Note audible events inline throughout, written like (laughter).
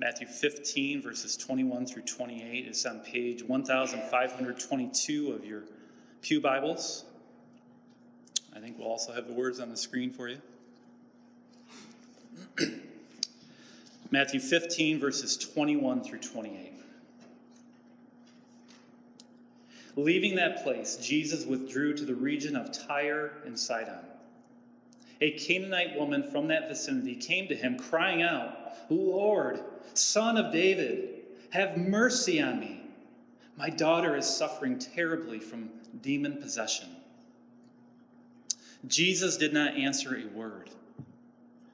Matthew 15, verses 21 through 28 is on page 1522 of your Pew Bibles. I think we'll also have the words on the screen for you. (clears throat) Matthew 15, verses 21 through 28. Leaving that place, Jesus withdrew to the region of Tyre and Sidon. A Canaanite woman from that vicinity came to him, crying out, Lord, son of David, have mercy on me. My daughter is suffering terribly from demon possession. Jesus did not answer a word.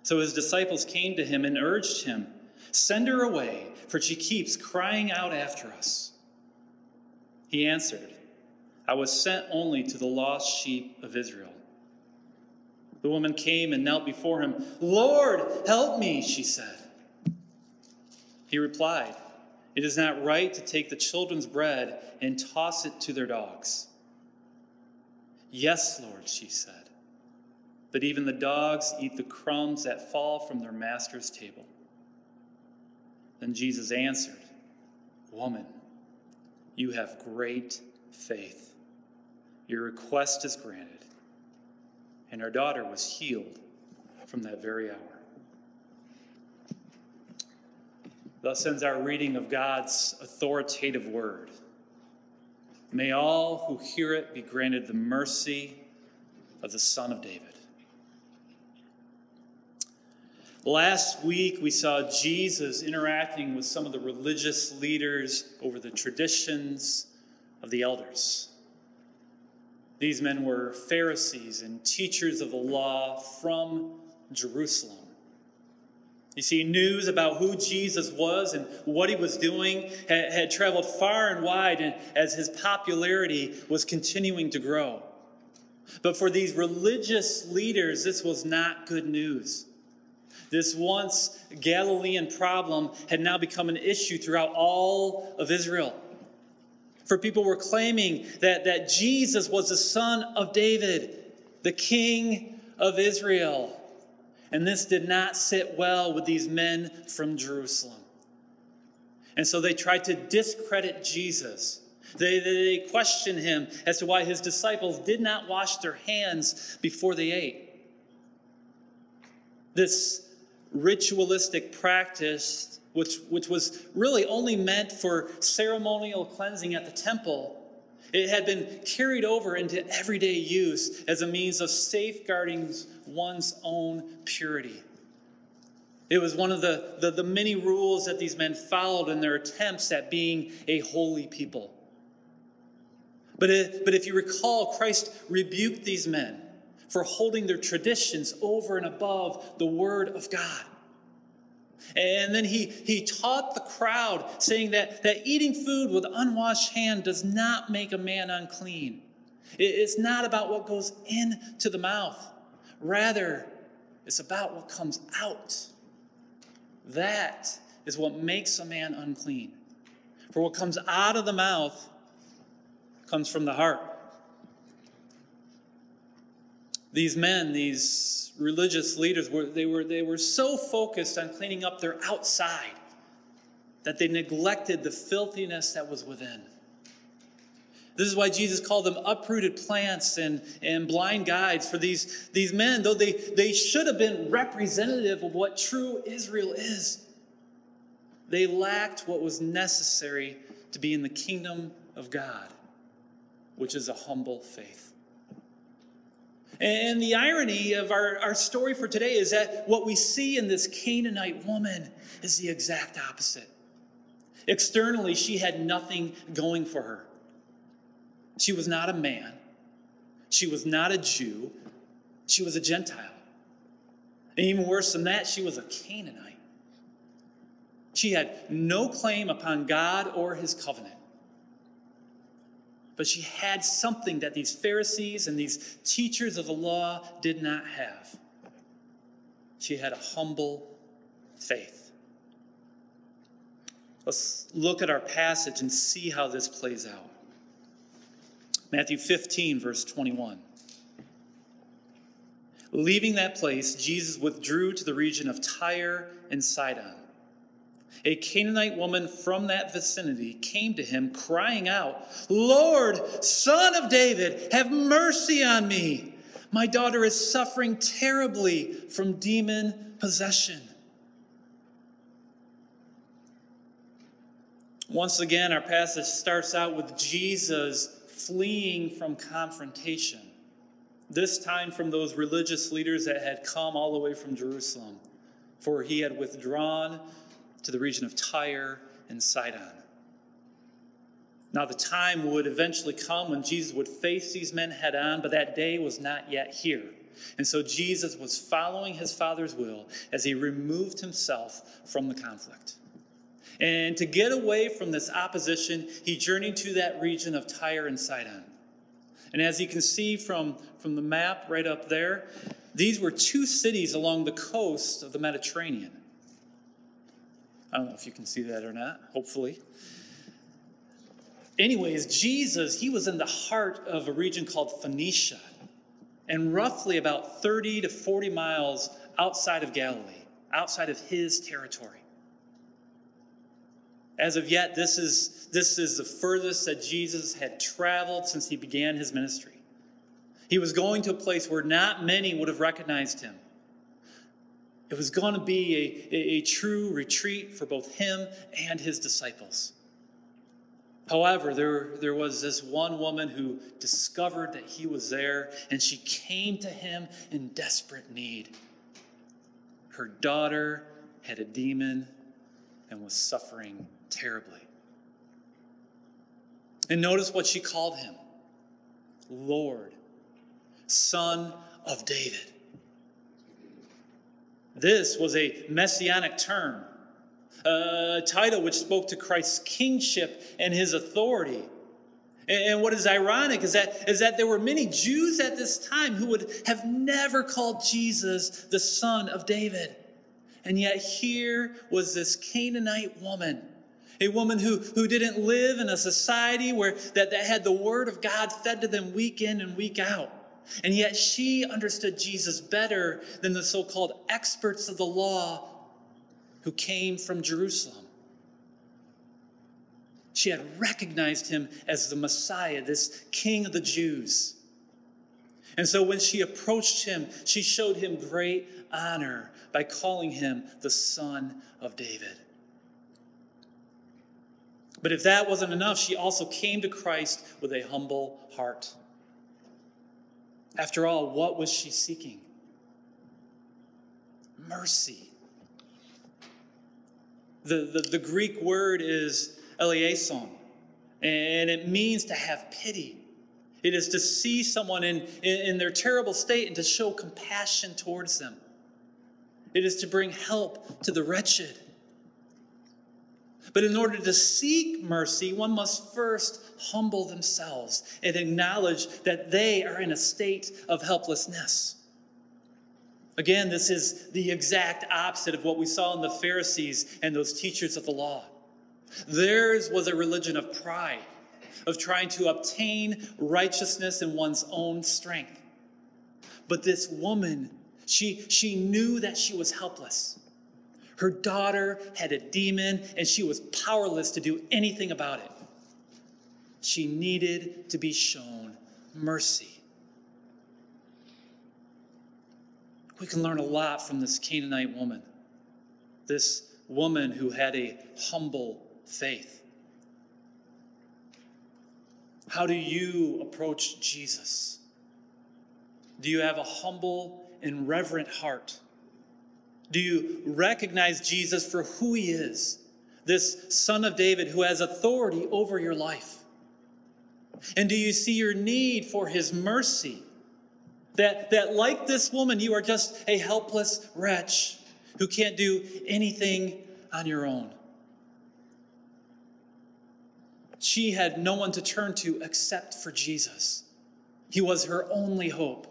So his disciples came to him and urged him, Send her away, for she keeps crying out after us. He answered, I was sent only to the lost sheep of Israel. The woman came and knelt before him. Lord, help me, she said. He replied, It is not right to take the children's bread and toss it to their dogs. Yes, Lord, she said but even the dogs eat the crumbs that fall from their master's table. Then Jesus answered, Woman, you have great faith. Your request is granted. And our daughter was healed from that very hour. Thus ends our reading of God's authoritative word. May all who hear it be granted the mercy of the Son of David. Last week, we saw Jesus interacting with some of the religious leaders over the traditions of the elders. These men were Pharisees and teachers of the law from Jerusalem. You see, news about who Jesus was and what he was doing had, had traveled far and wide and as his popularity was continuing to grow. But for these religious leaders, this was not good news. This once Galilean problem had now become an issue throughout all of Israel. For people were claiming that, that Jesus was the son of David, the king of Israel. And this did not sit well with these men from Jerusalem. And so they tried to discredit Jesus. They, they questioned him as to why his disciples did not wash their hands before they ate. This ritualistic practice, which, which was really only meant for ceremonial cleansing at the temple, it had been carried over into everyday use as a means of safeguarding one's own purity. It was one of the, the, the, many rules that these men followed in their attempts at being a holy people. But, it, but if you recall, Christ rebuked these men for holding their traditions over and above the Word of God. And then he, he taught the crowd, saying that, that eating food with unwashed hand does not make a man unclean. It's not about what goes into the mouth, rather, it's about what comes out. That is what makes a man unclean. For what comes out of the mouth comes from the heart. These men, these religious leaders, were, they, were, they were so focused on cleaning up their outside that they neglected the filthiness that was within. This is why Jesus called them uprooted plants and, and blind guides for these, these men, though they, they should have been representative of what true Israel is. They lacked what was necessary to be in the kingdom of God, which is a humble faith. And the irony of our, our story for today is that what we see in this Canaanite woman is the exact opposite. Externally, she had nothing going for her. She was not a man, she was not a Jew, she was a Gentile. And even worse than that, she was a Canaanite. She had no claim upon God or his covenant. But she had something that these Pharisees and these teachers of the law did not have. She had a humble faith. Let's look at our passage and see how this plays out. Matthew 15, verse 21. Leaving that place, Jesus withdrew to the region of Tyre and Sidon. A Canaanite woman from that vicinity came to him, crying out, Lord, son of David, have mercy on me. My daughter is suffering terribly from demon possession. Once again, our passage starts out with Jesus fleeing from confrontation, this time from those religious leaders that had come all the way from Jerusalem, for he had withdrawn to the region of Tyre and Sidon. Now, the time would eventually come when Jesus would face these men head on, but that day was not yet here. And so Jesus was following his Father's will as he removed himself from the conflict. And to get away from this opposition, he journeyed to that region of Tyre and Sidon. And as you can see from, from the map right up there, these were two cities along the coast of the Mediterranean. I don't know if you can see that or not, hopefully. Anyways, Jesus, he was in the heart of a region called Phoenicia, and roughly about 30 to 40 miles outside of Galilee, outside of his territory. As of yet, this is, this is the furthest that Jesus had traveled since he began his ministry. He was going to a place where not many would have recognized him. It was going to be a, a, true retreat for both him and his disciples. However, there, there was this one woman who discovered that he was there, and she came to him in desperate need. Her daughter had a demon and was suffering terribly. And notice what she called him Lord, Son of David. This was a messianic term, a title which spoke to Christ's kingship and his authority. And what is ironic is that, is that there were many Jews at this time who would have never called Jesus the son of David. And yet here was this Canaanite woman, a woman who, who didn't live in a society where that, that had the word of God fed to them week in and week out. And yet she understood Jesus better than the so called experts of the law who came from Jerusalem. She had recognized him as the Messiah, this King of the Jews. And so when she approached him, she showed him great honor by calling him the Son of David. But if that wasn't enough, she also came to Christ with a humble heart. After all, what was she seeking? Mercy. The, the, the Greek word is eleison, and it means to have pity. It is to see someone in, in, in their terrible state and to show compassion towards them. It is to bring help to the wretched. But in order to seek mercy, one must first humble themselves and acknowledge that they are in a state of helplessness. Again, this is the exact opposite of what we saw in the Pharisees and those teachers of the law. Theirs was a religion of pride, of trying to obtain righteousness in one's own strength. But this woman, she, she knew that she was helpless. Her daughter had a demon, and she was powerless to do anything about it. She needed to be shown mercy. We can learn a lot from this Canaanite woman, this woman who had a humble faith. How do you approach Jesus? Do you have a humble and reverent heart? Do you recognize Jesus for who he is? This son of David who has authority over your life. And do you see your need for his mercy? That, that, like this woman, you are just a helpless wretch who can't do anything on your own. She had no one to turn to except for Jesus. He was her only hope.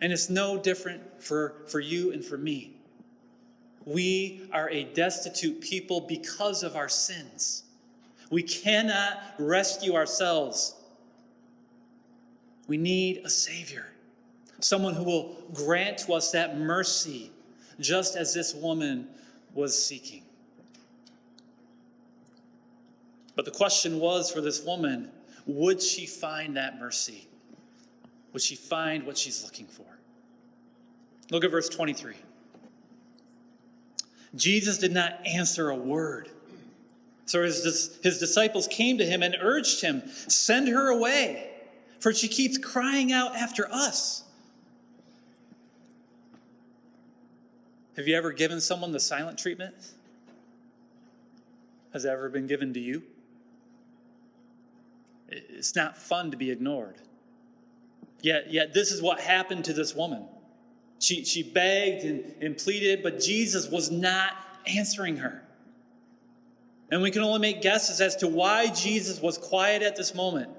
And it's no different for, for you and for me. We are a destitute people because of our sins. We cannot rescue ourselves. We need a Savior, someone who will grant to us that mercy, just as this woman was seeking. But the question was for this woman would she find that mercy? Would she find what she's looking for? Look at verse 23. Jesus did not answer a word. So his, his disciples came to him and urged him, Send her away, for she keeps crying out after us. Have you ever given someone the silent treatment? Has that ever been given to you? It's not fun to be ignored. Yet, yet this is what happened to this woman. She, she begged and, and pleaded, but Jesus was not answering her. And we can only make guesses as to why Jesus was quiet at this moment.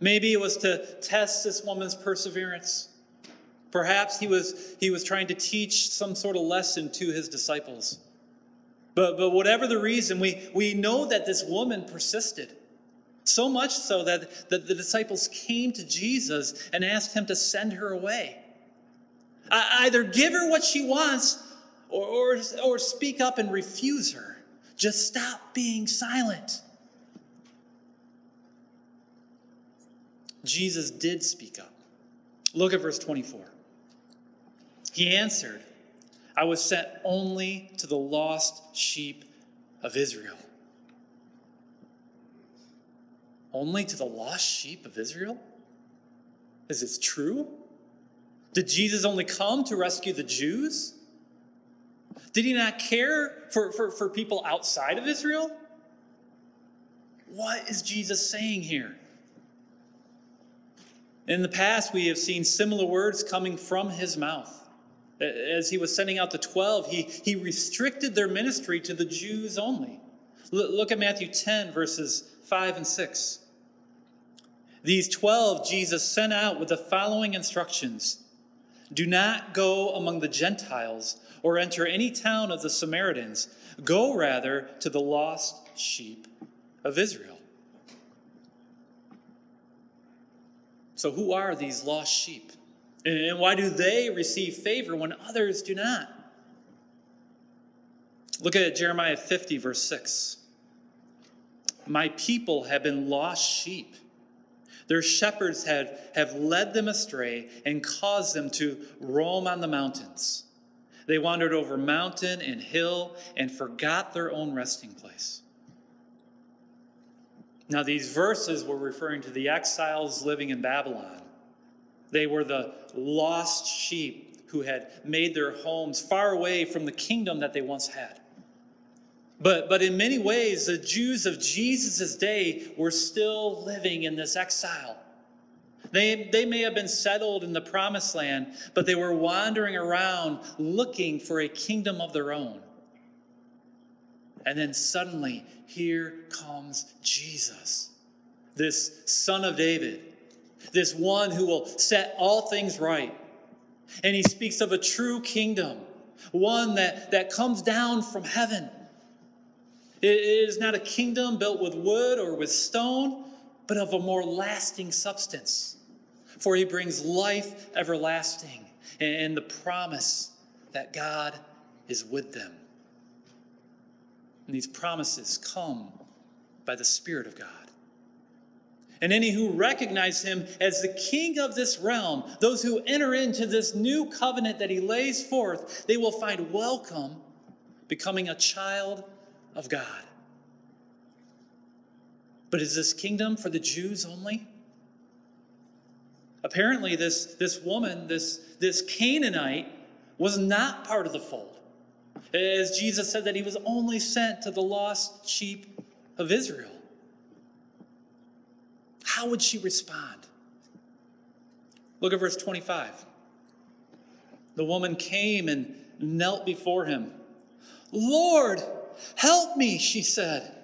Maybe it was to test this woman's perseverance. Perhaps he was, he was trying to teach some sort of lesson to his disciples. But, but whatever the reason, we, we know that this woman persisted. So much so that, that the disciples came to Jesus and asked him to send her away. Either give her what she wants or, or, or speak up and refuse her. Just stop being silent. Jesus did speak up. Look at verse 24. He answered, I was sent only to the lost sheep of Israel. only to the lost sheep of Israel? Is this true? Did Jesus only come to rescue the Jews? Did he not care for, for, for people outside of Israel? What is Jesus saying here? In the past, we have seen similar words coming from his mouth. As he was sending out the 12, he, he restricted their ministry to the Jews only. Look at Matthew 10, verses 5 and 6. These 12 Jesus sent out with the following instructions Do not go among the Gentiles or enter any town of the Samaritans. Go rather to the lost sheep of Israel. So, who are these lost sheep? And why do they receive favor when others do not? Look at Jeremiah 50, verse 6. My people have been lost sheep. Their shepherds have, have led them astray and caused them to roam on the mountains. They wandered over mountain and hill and forgot their own resting place. Now, these verses were referring to the exiles living in Babylon. They were the lost sheep who had made their homes far away from the kingdom that they once had. But, but in many ways, the Jews of Jesus' day were still living in this exile. They, they may have been settled in the promised land, but they were wandering around looking for a kingdom of their own. And then suddenly, here comes Jesus, this son of David, this one who will set all things right. And he speaks of a true kingdom, one that, that comes down from heaven it is not a kingdom built with wood or with stone, but of a more lasting substance. For he brings life everlasting and the promise that God is with them. And these promises come by the Spirit of God. And any who recognize him as the king of this realm, those who enter into this new covenant that he lays forth, they will find welcome becoming a child of God. But is this kingdom for the Jews only? Apparently, this, this woman, this, this Canaanite, was not part of the fold. As Jesus said that he was only sent to the lost sheep of Israel. How would she respond? Look at verse 25. The woman came and knelt before him. Lord, Help me, she said.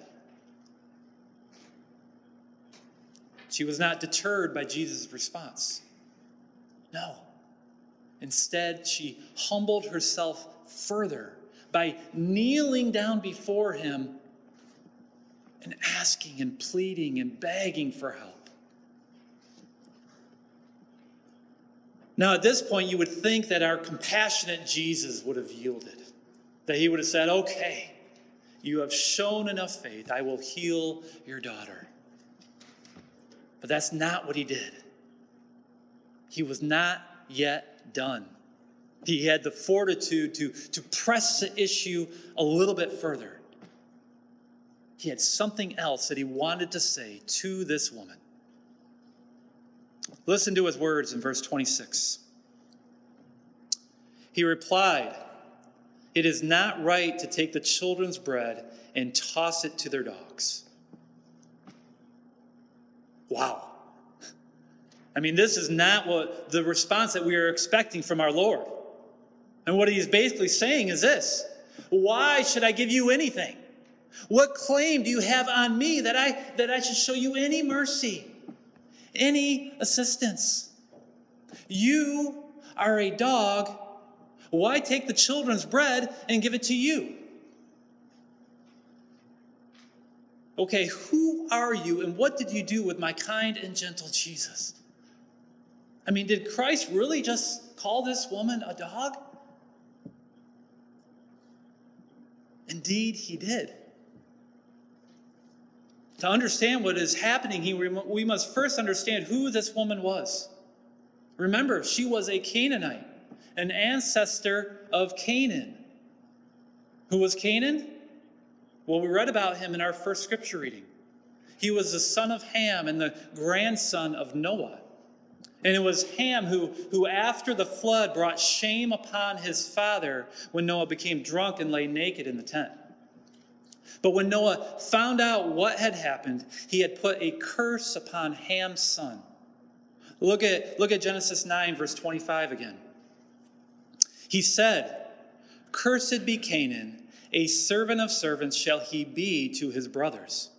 She was not deterred by Jesus' response. No. Instead, she humbled herself further by kneeling down before him and asking and pleading and begging for help. Now, at this point, you would think that our compassionate Jesus would have yielded, that he would have said, Okay, You have shown enough faith. I will heal your daughter. But that's not what he did. He was not yet done. He had the fortitude to, to press the issue a little bit further. He had something else that he wanted to say to this woman. Listen to his words in verse 26. He replied, It is not right to take the children's bread and toss it to their dogs. Wow. I mean, this is not what the response that we are expecting from our Lord. And what he's basically saying is this Why should I give you anything? What claim do you have on me that I, that I should show you any mercy, any assistance? You are a dog. Why take the children's bread and give it to you? Okay, who are you and what did you do with my kind and gentle Jesus? I mean, did Christ really just call this woman a dog? Indeed, he did. To understand what is happening we must first understand who this woman was. Remember, she was a Canaanite, an ancestor of Canaan. Who was Canaan? Well, we read about him in our first scripture reading. He was the son of Ham and the grandson of Noah. And it was Ham who, who, after the flood, brought shame upon his father when Noah became drunk and lay naked in the tent. But when Noah found out what had happened, he had put a curse upon Ham's son. Look at, look at Genesis 9, verse 25 again. He said, Cursed be Canaan, a servant of servants shall he be to his brothers.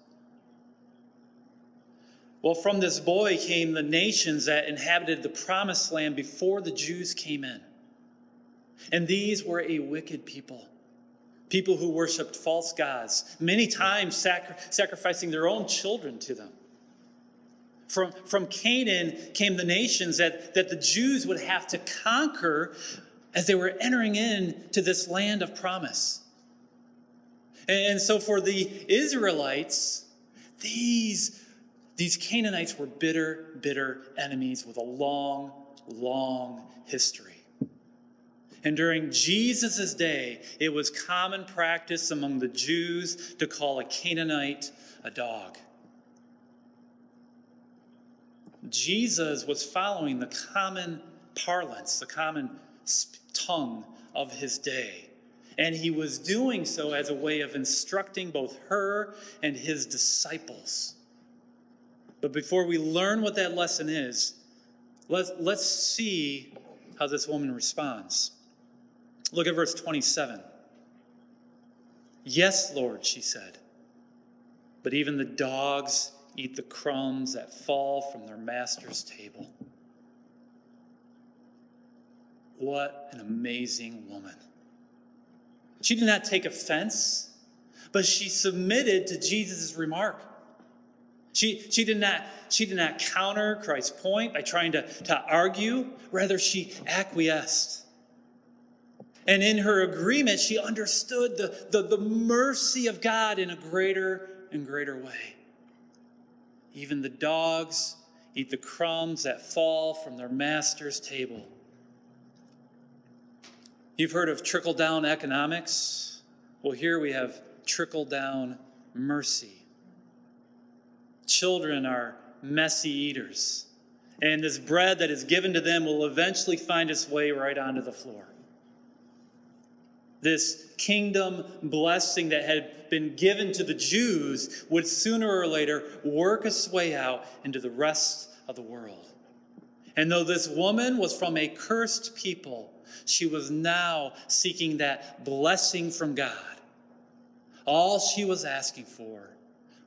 Well, from this boy came the nations that inhabited the promised land before the Jews came in. And these were a wicked people, people who worshiped false gods, many times sacri- sacrificing their own children to them. From, from Canaan came the nations that, that the Jews would have to conquer as they were entering into this land of promise. And so for the Israelites, these these Canaanites were bitter, bitter enemies with a long, long history. And during Jesus' day, it was common practice among the Jews to call a Canaanite a dog. Jesus was following the common parlance, the common tongue of his day. And he was doing so as a way of instructing both her and his disciples. But before we learn what that lesson is, let's, let's see how this woman responds. Look at verse 27. Yes, Lord, she said, but even the dogs eat the crumbs that fall from their master's table. What an amazing woman. She did not take offense, but she submitted to Jesus' remark. She, she, did not, she did not counter Christ's point by trying to, to argue, rather, she acquiesced. And in her agreement, she understood the, the, the mercy of God in a greater and greater way. Even the dogs eat the crumbs that fall from their master's table. You've heard of trickle down economics? Well, here we have trickle down mercy. Children are messy eaters, and this bread that is given to them will eventually find its way right onto the floor. This kingdom blessing that had been given to the Jews would sooner or later work its way out into the rest of the world. And though this woman was from a cursed people, she was now seeking that blessing from God. All she was asking for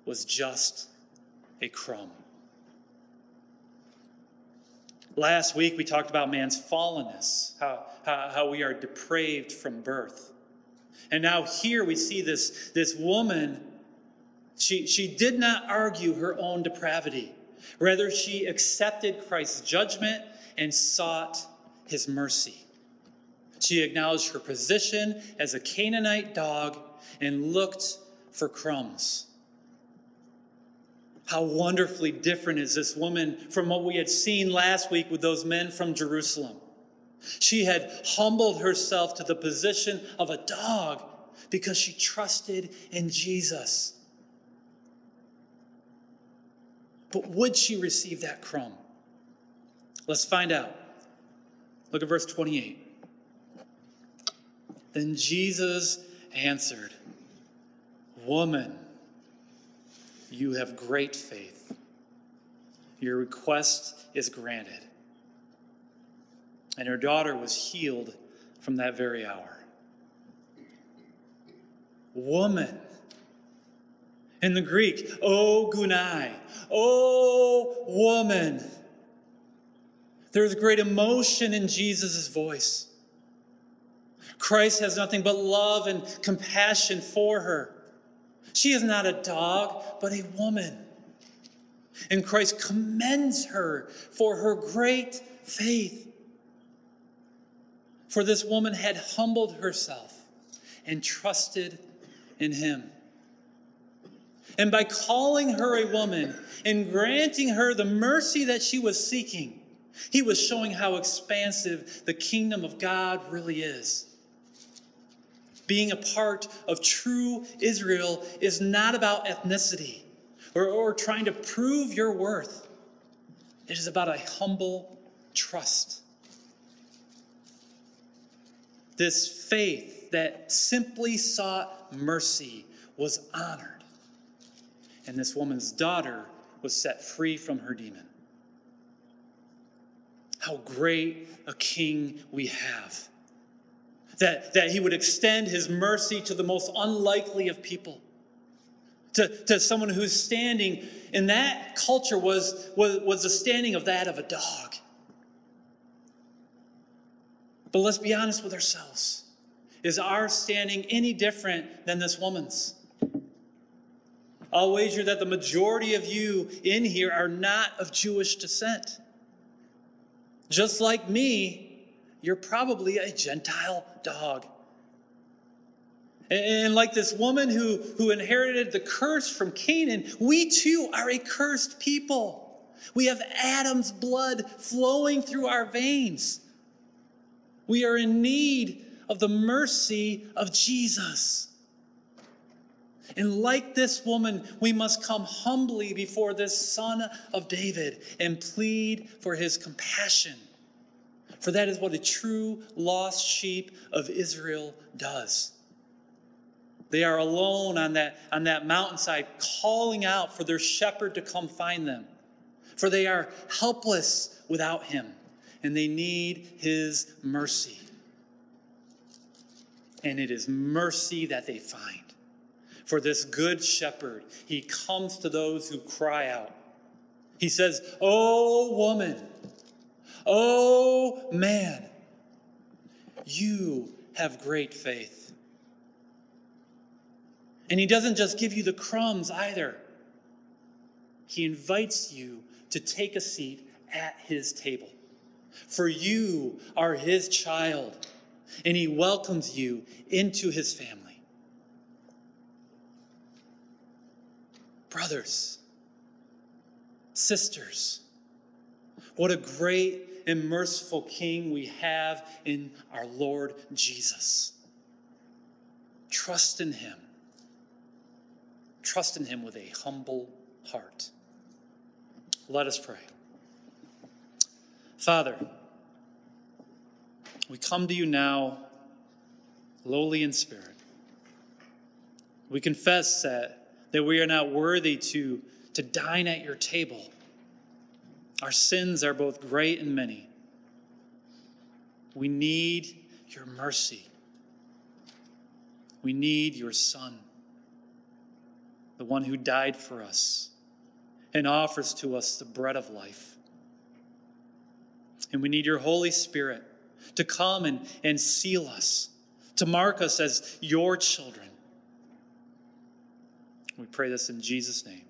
was just a crumb. Last week, we talked about man's fallenness, how, how, how, we are depraved from birth. And now, here we see this, this woman, she, she did not argue her own depravity. Rather, she accepted Christ's judgment and sought his mercy. She acknowledged her position as a Canaanite dog and looked for crumbs. How wonderfully different is this woman from what we had seen last week with those men from Jerusalem? She had humbled herself to the position of a dog because she trusted in Jesus. But would she receive that crumb? Let's find out. Look at verse 28. Then Jesus answered, Woman, you have great faith. Your request is granted. And her daughter was healed from that very hour. Woman. In the Greek, O gunai, O woman. There's great emotion in Jesus' voice. Christ has nothing but love and compassion for her. She is not a dog, but a woman. And Christ commends her for her great faith. For this woman had humbled herself and trusted in him. And by calling her a woman and granting her the mercy that she was seeking, he was showing how expansive the kingdom of God really is. Being a part of true Israel is not about ethnicity or, or trying to prove your worth. It is about a humble trust. This faith that simply sought mercy was honored. And this woman's daughter was set free from her demon. How great a king we have that, that he would extend his mercy to the most unlikely of people. To, to someone who's standing in that culture was, was, was the standing of that of a dog. But let's be honest with ourselves. Is our standing any different than this woman's? I'll wager that the majority of you in here are not of Jewish descent. Just like me, you're probably a Gentile dog. And like this woman who, who inherited the curse from Canaan, we too are a cursed people. We have Adam's blood flowing through our veins. We are in need of the mercy of Jesus. And like this woman, we must come humbly before this son of David and plead for his compassion for that is what a true lost sheep of Israel does. They are alone on that, on that mountainside, calling out for their shepherd to come find them. For they are helpless without him, and they need his mercy. And it is mercy that they find. For this good shepherd, he comes to those who cry out. He says, Oh, woman, Oh man, you have great faith. And he doesn't just give you the crumbs either, he invites you to take a seat at his table. For you are his child, and he welcomes you into his family. Brothers, sisters, what a great and merciful King we have in our Lord Jesus. Trust in Him. Trust in Him with a humble heart. Let us pray. Father, we come to you now lowly in spirit. We confess that, that we are not worthy to, to dine at your table. Our sins are both great and many. We need your mercy. We need your Son, the one who died for us and offers to us the bread of life. And we need your Holy Spirit to come and, and seal us, to mark us as your children. We pray this in Jesus' name.